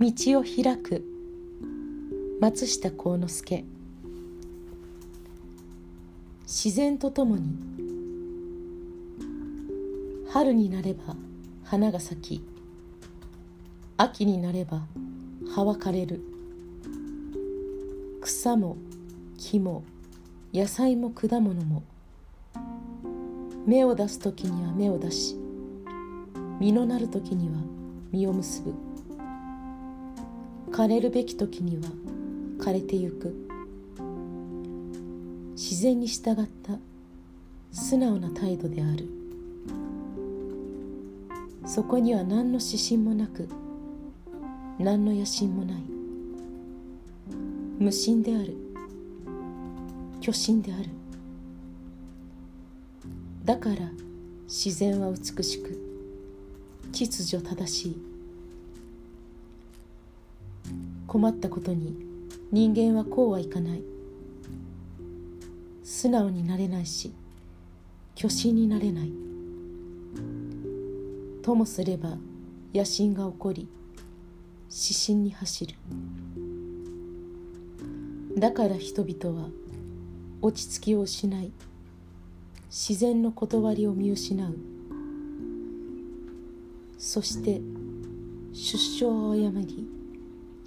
道を開く。松下幸之助。自然とともに。春になれば花が咲き。秋になれば葉は枯れる。草も木も野菜も果物も。芽を出す時には芽を出し実のなる時には実を結ぶ。枯れるべき時には枯れてゆく。自然に従った素直な態度である。そこには何の指針もなく何の野心もない。無心である。虚心である。だから自然は美しく秩序正しい。困ったことに人間はこうはいかない。素直になれないし虚心になれない。ともすれば野心が起こり指針に走る。だから人々は落ち着きを失い自然の断りを見失う。そして出生を誤り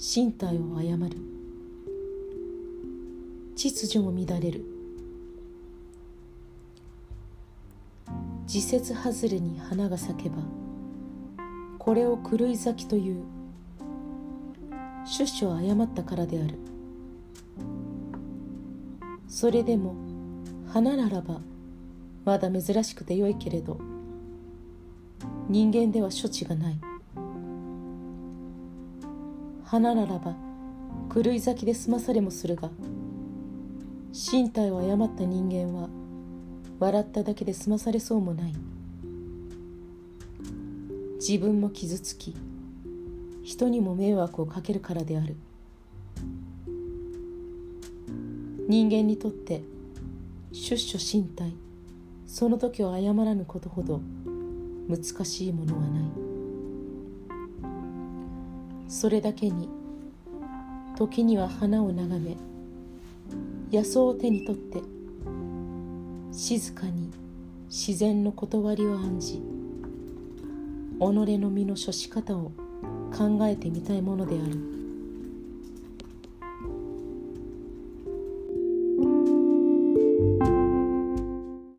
身体を誤る。秩序も乱れる。時節外れに花が咲けばこれを狂い咲きという出所を誤ったからである。それでも花ならばまだ珍しくてよいけれど人間では処置がない。花ならば狂い咲きで済まされもするが身体を誤った人間は笑っただけで済まされそうもない。自分も傷つき人にも迷惑をかけるからである。人間にとって出所身体その時を誤らぬことほど難しいものはない。それだけに。時には花を眺め野草を手に取って静かに自然の断りを案じ己の身の処し方を考えてみたいものである。